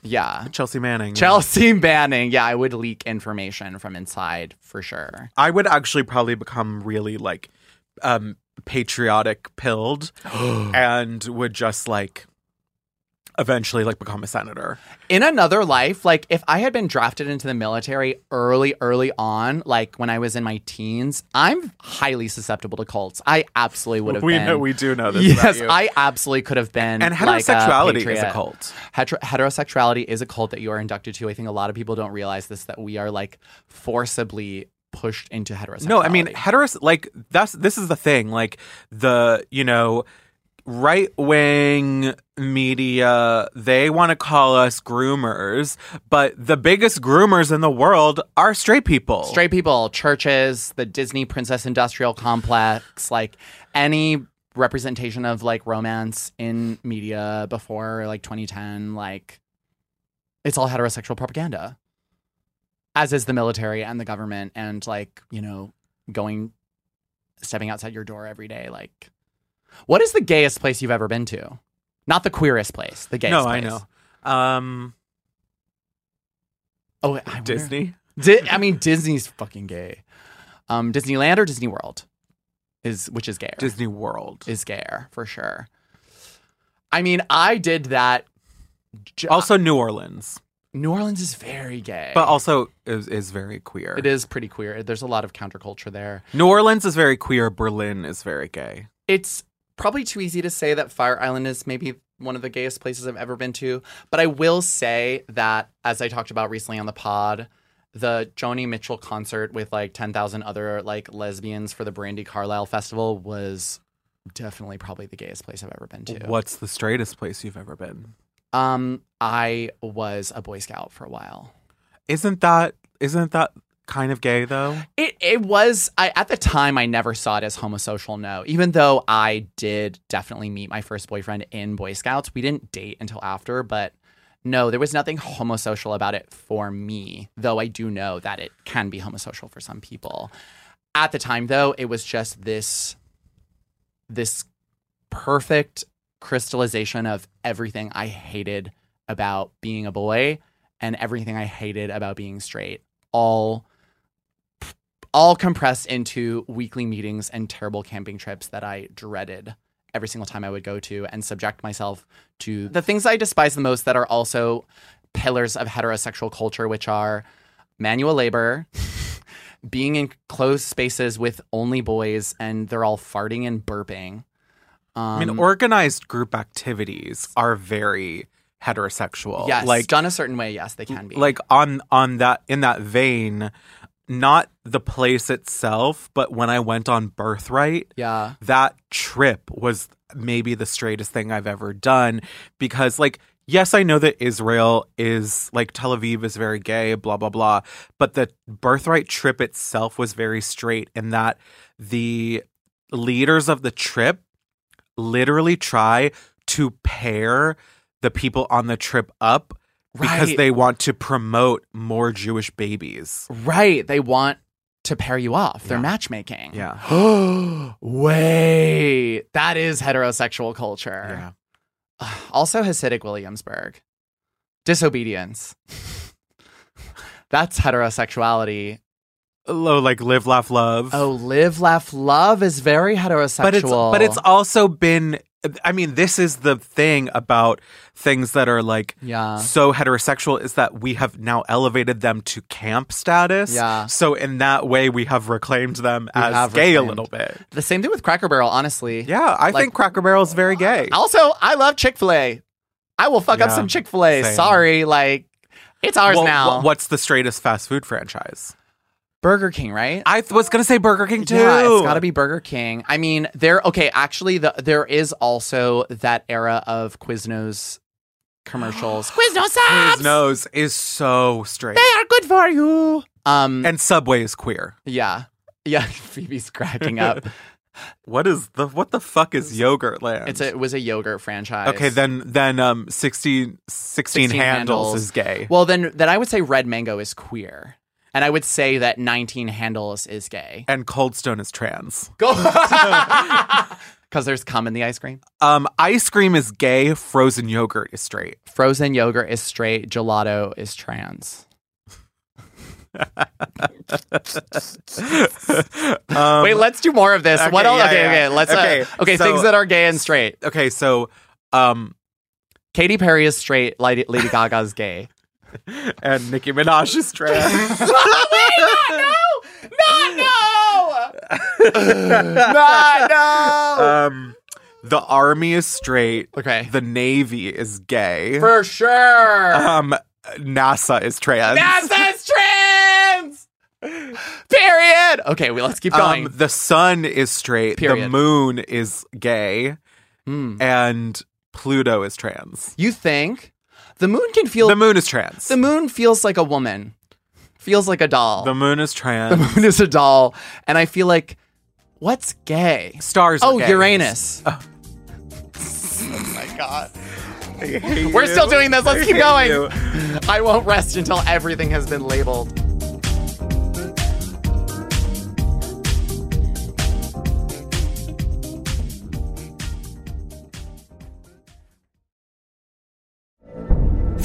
yeah. Chelsea Manning. Chelsea Manning. Yeah, I would leak information from inside for sure. I would actually probably become really like um patriotic pilled <gasps> and would just like eventually like become a senator. In another life, like if I had been drafted into the military early, early on, like when I was in my teens, I'm highly susceptible to cults. I absolutely would have We been. know we do know this. about Yes. I absolutely could have been. And like, heterosexuality is a cult. Heter- heterosexuality is a cult that you are inducted to. I think a lot of people don't realize this that we are like forcibly pushed into heterosexuality. No, I mean heteros like that's this is the thing. Like the, you know, right wing media, they want to call us groomers, but the biggest groomers in the world are straight people. straight people, churches, the Disney Princess Industrial Complex, like any representation of like romance in media before like 2010, like it's all heterosexual propaganda. As is the military and the government and like, you know, going stepping outside your door every day like what is the gayest place you've ever been to? Not the queerest place, the gayest No, I place. know. Um Oh, I wonder- Disney. Di- I mean, Disney's fucking gay. Um, Disneyland or Disney World is which is gayer. Disney World. is gayer for sure. I mean, I did that. j- Also, New Orleans, New Orleans is very gay, but also is, is very queer. it is pretty queer. There's a lot of counterculture there. New Orleans is very queer. Berlin is very gay. It's probably too easy to say that Fire Island is maybe one of the gayest places I've ever been to, but I will say that as I talked about recently on the pod, the Joni Mitchell concert with like 10,000 other like lesbians for the Brandi Carlile Festival was definitely probably the gayest place I've ever been to. What's the straightest place you've ever been? Um I was a boy scout for a while. Isn't that isn't that kind of gay though? It it was I at the time I never saw it as homosocial no. Even though I did definitely meet my first boyfriend in Boy Scouts. We didn't date until after, but no, there was nothing homosocial about it for me, though I do know that it can be homosocial for some people. At the time though, it was just this this perfect crystallization of everything I hated about being a boy and everything I hated about being straight all all compressed into weekly meetings and terrible camping trips that I dreaded every single time I would go to and subject myself to the things I despise the most that are also pillars of heterosexual culture, which are manual labor, <laughs> being in closed spaces with only boys and they're all farting and burping. Um, I mean, organized group activities are very heterosexual. yes, like done a certain way, yes, they can be. like on on that in that vein, not the place itself, but when I went on Birthright, yeah, that trip was maybe the straightest thing I've ever done because like yes, I know that Israel is like Tel Aviv is very gay, blah blah blah, but the Birthright trip itself was very straight in that the leaders of the trip literally try to pair the people on the trip up because Right. they want to promote more Jewish babies. Right. They want to pair you off. They're matchmaking. Yeah. <gasps> Wait. That is heterosexual culture. Yeah. Also Hasidic Williamsburg. Disobedience. <laughs> That's heterosexuality. Oh, like live, laugh, love. Oh, live, laugh, love is very heterosexual. but it's but it's also been I mean, this is the thing about things that are like Yeah. so heterosexual is that we have now elevated them to camp status. Yeah. So in that way, we have reclaimed them We as gay a little bit. the same thing with Cracker Barrel, honestly. Yeah, I Like- think Cracker Barrel is very gay. Uh, also, I love Chick fil A. I will fuck up some Chick fil A. Sorry. Like, it's ours Well, now. wh- what's the straightest fast food franchise? Burger King, right? I th- was gonna say Burger King too. Yeah, it's got to be Burger King. I mean, there. Okay, actually, the, there is also that era of Quiznos commercials. <gasps> Quiznos His nose is so straight, They are good for you. Um, and Subway is queer. yeah, yeah. <laughs> Phoebe's cracking up. <laughs> What is the what the fuck is Yogurtland? It's a, it was a yogurt franchise. Okay, then then um 16, 16, 16 handles, handles. is gay. Well, then then I would say Red Mango is queer, and I would say that 19 handles is gay. and Cold Stone is trans. <laughs> Go. <laughs> Because there's cum in the ice cream. Um ice cream is gay, frozen yogurt is straight. Frozen yogurt is straight. Gelato is trans. <laughs> Um, Wait, let's do more of this. what okay, else? yeah, okay, yeah. okay. Let's. Okay, uh, okay, so- things that are gay and straight. okay, so um Katy Perry is straight. Lady, Lady Gaga's gay. <laughs> and Nicki Minaj is <laughs> trans. no, no, <laughs> no, no. um the army is straight. Okay, The navy is gay. for sure. um NASA is trans. NASA's trans. Period. Okay, well, let's keep going. Um, the sun is straight. The moon is gay. Hmm. And Pluto is trans. You think the moon can feel The moon is trans. the moon feels like a woman, feels like a doll. The moon is trans. The moon is a doll, and I feel like what's gay? Stars. are Oh, gay. Uranus. Oh. oh my god. We're you. still doing this. Let's I keep going. you. I won't rest until everything has been labeled.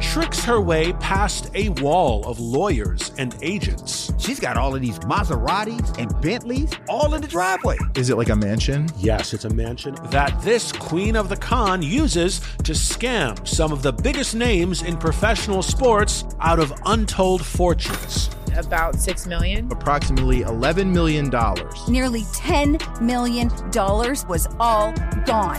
Tricks her way past a wall of lawyers and agents. She's got all of these Maseratis and Bentleys all in the driveway. Is it like a mansion? Yes, it's a mansion that this queen of the con uses to scam some of the biggest names in professional sports out of untold fortunes. About six million. Approximately $11 million. Nearly $10 million was all gone.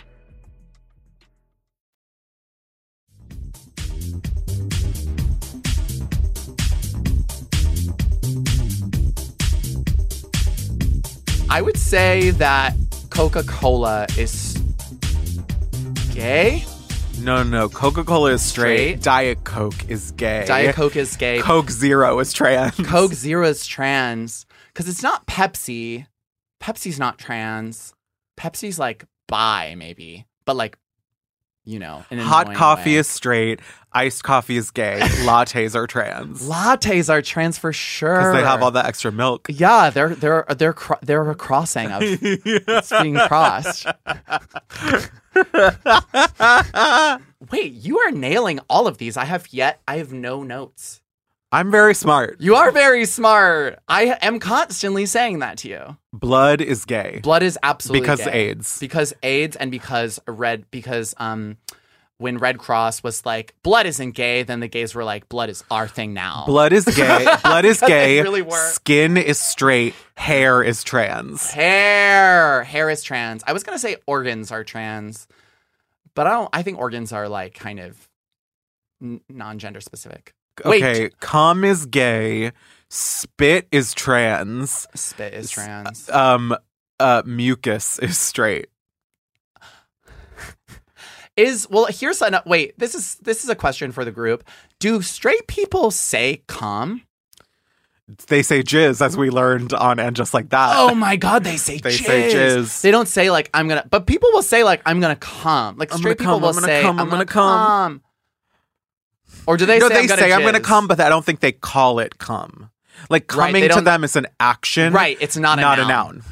I would say that Coca Cola is gay. No, no, no. Coca Cola is straight. Straight? Diet Coke is gay. Diet Coke is gay. Coke Zero is trans. Coke Zero is trans because it's not Pepsi. Pepsi's not trans. Pepsi's like bi, maybe, but like, you know, Hot coffee way. is straight. Iced coffee is gay. <laughs> Lattes are trans. Lattes are trans for sure Because they have all the extra milk. Yeah, they're they're they're cro- they're a crossing of <laughs> it's being crossed. <laughs> Wait, you are nailing all of these. I have yet I have no notes. I'm very smart. You are very smart. I am constantly saying that to you. Blood is gay. Blood is absolutely Because gay. AIDS. Because AIDS and because red because um when Red Cross was like blood isn't gay, then the gays were like blood is our thing now. Blood is gay. <laughs> Blood is gay. really were. Skin is straight. Hair is trans. Hair, hair is trans. I was gonna say organs are trans, but I don't. I think organs are like kind of n- non-gender specific. Wait, Okay, cum is gay. Spit is trans. spit is trans. Um, uh, mucus is straight. Is well. Here's an wait. This is this is a question for the group. Do straight people say cum? They say jizz, as we learned on and just like that. Oh my god, they say <laughs> They jizz. say jizz. They don't say like I'm gonna, but people will say like I'm gonna come. Like I'm straight gonna people come, will I'm gonna say come, I'm gonna come." Or do they no, say they I'm say I'm gonna come, but I don't think they call it come. Like coming they to them is an action, Right, it's not a not noun. a noun.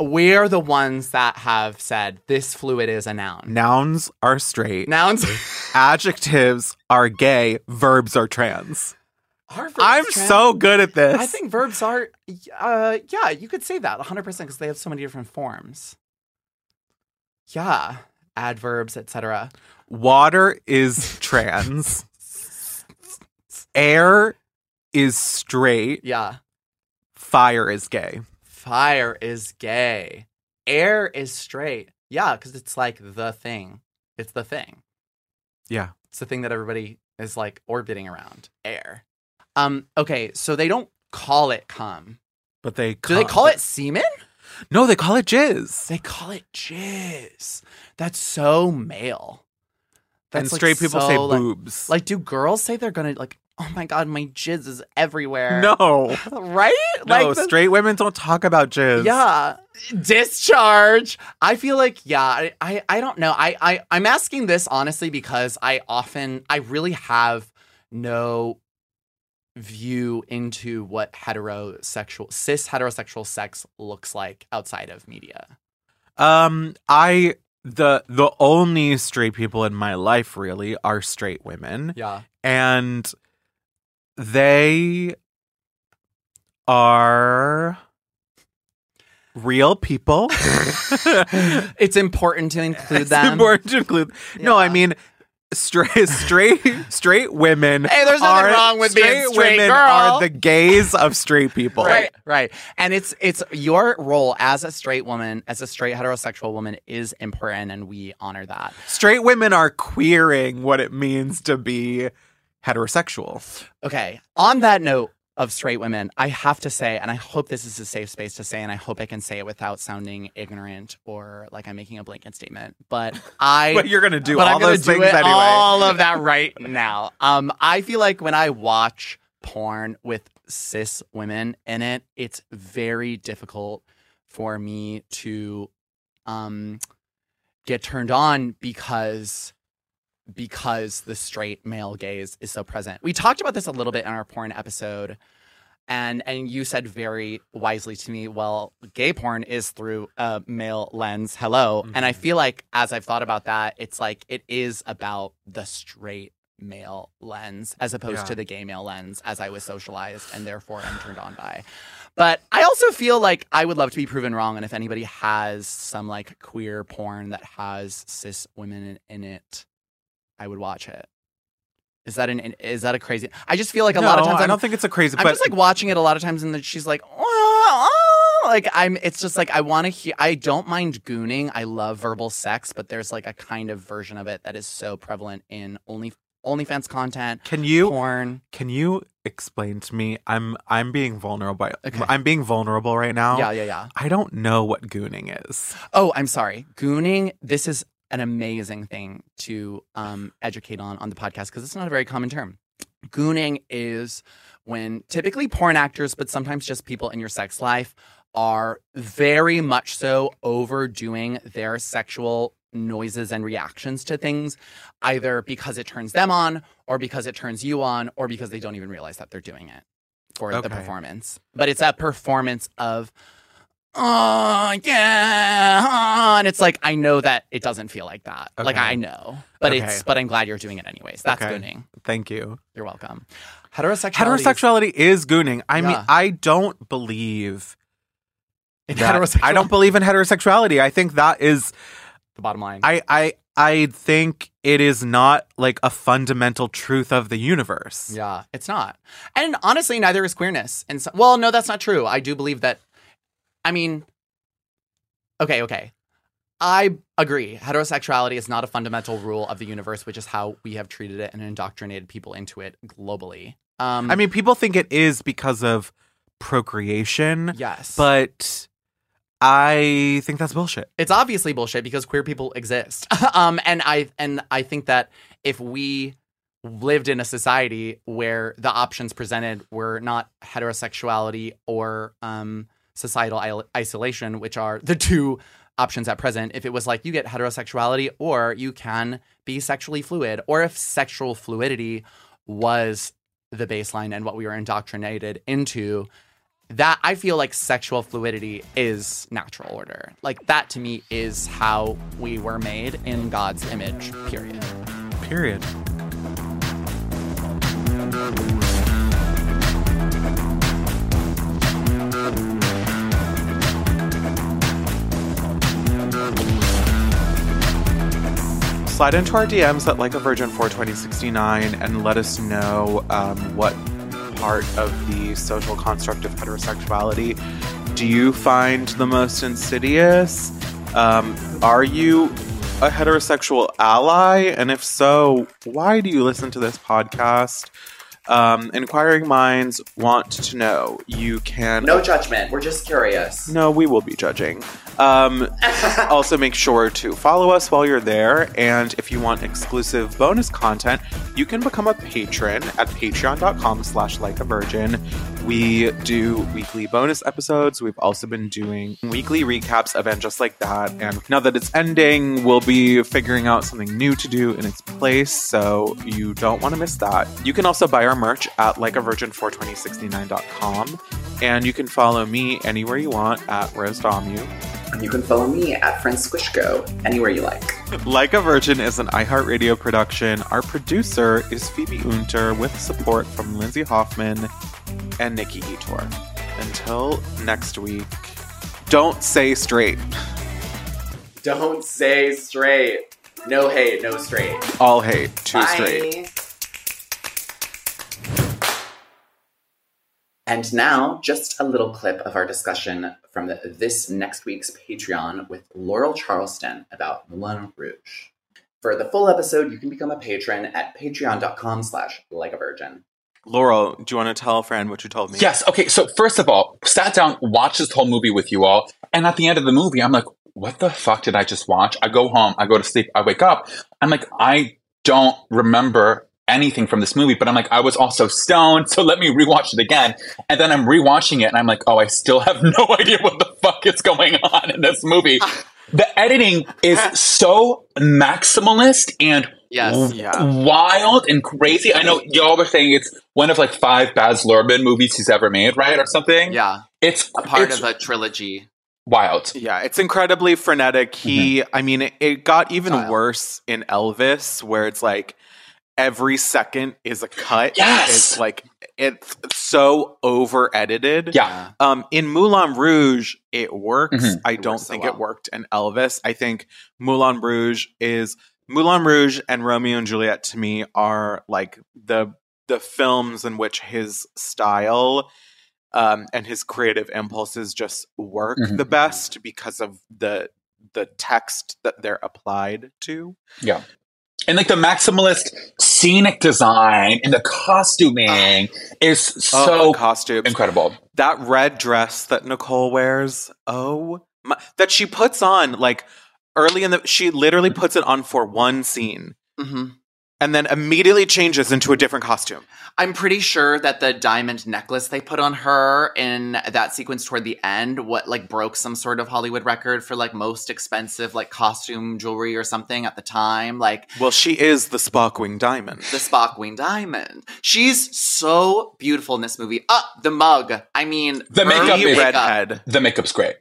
We're the ones that have said this fluid is a noun. Nouns are straight. Nouns. <laughs> Adjectives are gay. Verbs are trans. I'm trans? so good at this. I think verbs are, uh, yeah, you could say that 100% because they have so many different forms. Yeah, adverbs, etc. water is trans. Air is straight. Yeah. Fire is gay. Fire is gay. Air is straight. Yeah, because it's like the thing. It's the thing. Yeah. It's the thing that everybody is like orbiting around. Air. Um. Okay, so they don't call it cum. But they Do they call it semen? No, they call it jizz. They call it jizz. That's so male. And That's, like, straight people say so, like- boobs. Like, do girls say they're gonna like? Oh my god, my jizz is everywhere. No. <laughs> right? No, Like the- straight women don't talk about jizz. Yeah. Discharge. I feel like, yeah, I, I, I don't know. I, I, I'm asking this honestly because I often, I really have no view into what heterosexual, cis heterosexual sex looks like outside of media. Um, I the the only straight people in my life really are straight women. Yeah. And they are real people. <laughs> it's important to include it's them. important to include. No, I mean straight <laughs> straight straight women. Hey, there's nothing are- wrong with being straight women girl. are the gays of straight people. Right, right. And it's it's your role as a straight woman, as a straight heterosexual woman is important and we honor that. Straight women are queering what it means to be heterosexual. Okay. On that note of straight women, I have to say, and I hope this is a safe space to say, and I hope I can say it without sounding ignorant or like I'm making a blanket statement. But <laughs> I, But you're gonna do all I'm those do things it anyway. All of that <laughs> right now. Um, I feel like when I watch porn with cis women in it, it's very difficult for me to um get turned on because because the straight male gaze is so present. We talked about this a little bit in our porn episode. And and you said very wisely to me, well, gay porn is through a male lens. Hello. And I mm-hmm. feel like as I've thought about that, it's like it is about the straight male lens as opposed Yeah. to the gay male lens as I was socialized and therefore I'm turned on by. But I also feel like I would love to be proven wrong. And if anybody has some like queer porn that has cis women in it, I would watch it. Is that an is that a crazy? I just feel like a lot of times I I'm- don't think it's a crazy, I'm but- just like watching it a lot of times, and then she's like, "Oh, oh," like I'm. It's just like I want to hear. I don't mind gooning. I love verbal sex, but there's like a kind of version of it that is so prevalent in only OnlyFans content. Can you porn? Can you explain to me? I'm I'm being vulnerable. I'm being vulnerable right now. Yeah, yeah, yeah. I don't know what gooning is. Oh, I'm sorry. Gooning. This is an amazing thing to um, educate on on the podcast because it's not a very common term. Gooning is when typically porn actors, but sometimes just people in your sex life, are very much so overdoing their sexual noises and reactions to things, either because it turns them on, or because it turns you on, or because they don't even realize that they're doing it for the performance. But it's a performance of, oh, yeah. oh," And it's like, I know that it doesn't feel like that. Like, I know. But Okay. it's, but I'm glad you're doing it anyways. That's Okay. gooning. Thank you. You're welcome. Heterosexuality. Heterosexuality is gooning. I mean, I don't believe In heterosexuality. I don't believe in heterosexuality. I think that is the bottom line. I I I think it is not like a fundamental truth of the universe. Yeah, it's not. And honestly, neither is queerness. And so, well, no, that's not true. I do believe that. I mean, okay, okay. I agree. Heterosexuality is not a fundamental rule of the universe, which is how we have treated it and indoctrinated people into it globally. Um, I mean, people think it is because of procreation. Yes. But I think that's bullshit. it's obviously bullshit because queer people exist. <laughs> um, and I and I think that if we lived in a society where the options presented were not heterosexuality or um, societal isolation, which are the two options at present, if it was like you get heterosexuality or you can be sexually fluid, or if sexual fluidity was the baseline and what we were indoctrinated into, that I feel like sexual fluidity is natural order. Like that to me is how we were made in God's image, period. Period. Slide into our DMs at like a virgin for 2069 and let us know um, what part of the social construct of heterosexuality do you find the most insidious? Um, are you a heterosexual ally? And if so, why do you listen to this podcast? Um, inquiring minds want to know. You can. No judgment. We're just curious. No, we will be judging. Um, also, make sure to follow us while you're there. And if you want exclusive bonus content, you can become a patron at patreon.com slash like a virgin. We do weekly bonus episodes. We've also been doing weekly recaps of And Just Like That. And now that it's ending, we'll be figuring out something new to do in its place. So you don't want to miss that. You can also buy our merch at likeavirgin42069.com. And you can follow me anywhere you want at. And you can follow me at Francisco anywhere you like. Like a Virgin is an iHeartRadio production. Our producer is Phoebe Unter with support from Lindsay Hoffman and Nikki Etor. Until next week, don't say straight. Don't say straight. No hate, no straight. All hate, too Bye. straight. And now, just a little clip of our discussion from the, this next week's Patreon with Laurel Charleston about Moulin Rouge. For the full episode, you can become a patron at patreon.com slash like a virgin. Laurel, do you want to tell a friend what you told me? Yes. Okay. So first of all, sat down, watched this whole movie with you all, and at the end of the movie, I'm like, "What the fuck did I just watch?" I go home, I go to sleep, I wake up, I'm like, I don't remember anything from this movie, but I'm like, I was also stoned, so let me rewatch it again. And then I'm rewatching it, and I'm like, oh, I still have <laughs> no idea what the fuck is going on in this movie. Ah. the editing is <laughs> so maximalist and Yes. Yeah. wild and crazy. I know y'all were saying it's one of like five Baz Luhrmann movies he's ever made, right, or something. Yeah. It's A part it's of a trilogy. wild. Yeah, it's incredibly frenetic. He, mm-hmm. I mean, it, it got even Style. worse in Elvis, where it's like every second is a cut. Yes! It's like, it's so over edited. Yeah. Um, in Moulin Rouge, it works. Mhm. I It don't works so think well. it worked in Elvis. I think Moulin Rouge is Moulin Rouge and Romeo and Juliet to me are like the the films in which his style um, and his creative impulses just work Mhm. the best because of the the text that they're applied to. Yeah. And like the maximalist scenic design and the costuming <sighs> is Oh, so the costumes. incredible. that red dress that Nicole wears, oh my, that she puts on like early in the she literally puts it on for one scene hmm and then immediately changes into a different costume. I'm pretty sure that the diamond necklace they put on her in that sequence toward the end, what like broke some sort of Hollywood record for like most expensive like costume jewelry or something at the time. Like Well, she is the Sparkling Diamond. the Sparkling Diamond. She's so beautiful in this movie. Ah, the mug. I mean, The her makeup is- redhead. The makeup's great.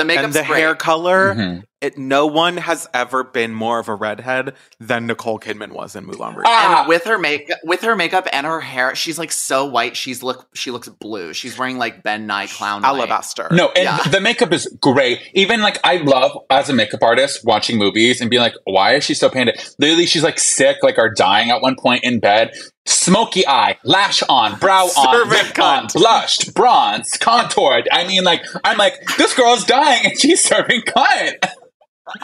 The makeup's and the great. hair color, Mhm. it no one has ever been more of a redhead than Nicole Kidman was in Moulin Rouge. Ah! And with her make with her makeup and her hair, she's like so white. She's look she looks blue. She's wearing like Ben Nye clown white. Alabaster. No, and Yeah. the makeup is great. Even like I love as a makeup artist watching movies and being like, why is she so painted? Literally, she's like sick, like are dying at one point in bed. Smoky eye, lash on, brow on, Servant lip on, blushed, bronze, contoured. I mean, like I'm like this girl's dying and she's serving cunt.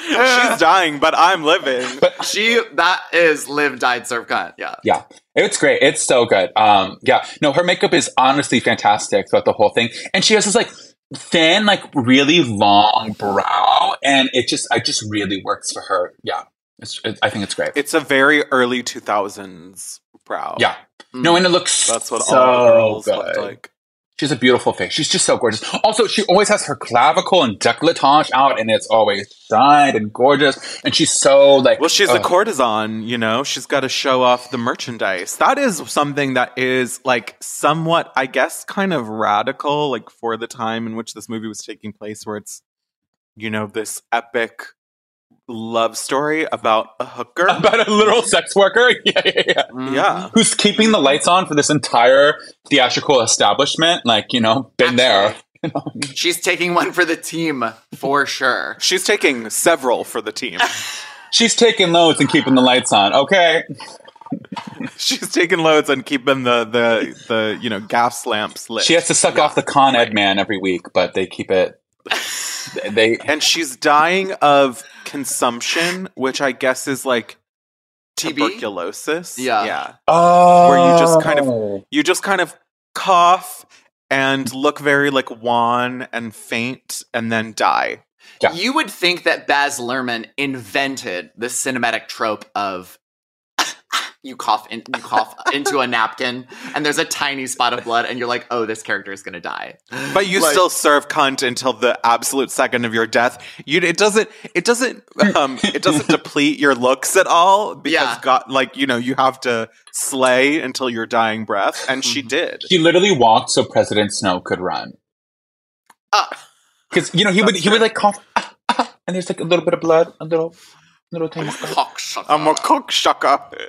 She's <laughs> dying, but I'm living. But She that is live died serve cunt. Yeah. Yeah, it's great. It's so good. Um, yeah, no, her makeup is honestly fantastic throughout the whole thing, and she has this like thin, like really long brow, and it just, it just really works for her. Yeah, it's, it, I think it's great. It's a very early 2000s brow. yeah, no, and it looks That's what so all girls good. looked like. She has a beautiful face. She's just so gorgeous. Also, she always has her clavicle and décolletage out, and it's always shined and gorgeous. And she's so like, Well, she's a uh, courtesan, you know. She's got to show off the merchandise. That is something that is like somewhat, I guess, kind of radical, like for the time in which this movie was taking place, where it's, you know, this epic love story about a hooker. <laughs> about a literal sex worker. <laughs> Yeah, yeah, yeah. Mm-hmm. yeah. who's keeping the lights on for this entire theatrical establishment. Like, you know, been there. She's taking one for the team for sure. She's taking several for the team. <laughs> She's taking loads and keeping the lights on. Okay. She's taking loads and keeping the the the you know gas lamps lit. She has to suck off the Con Ed man every week, but they keep it. <laughs> They and she's dying of consumption, which I guess is like tuberculosis. Yeah. yeah. oh, Where you just kind of oh. you just kind of cough and look very like wan and faint, and then die. You would think that Baz Luhrmann invented the cinematic trope of you cough in, you cough <laughs> into a napkin and there's a tiny spot of blood and you're like, oh, this character is gonna die. But you Like- still serve cunt until the absolute second of your death. You it doesn't it doesn't um it doesn't <laughs> deplete your looks at all because Yeah. God like you know you have to slay until your dying breath, and she did. she literally walked so President Snow could run. Because you know he would he would like cough, ah, ah, and there's like a little bit of blood, a little little tiny spot. I'm a cock cocksucker.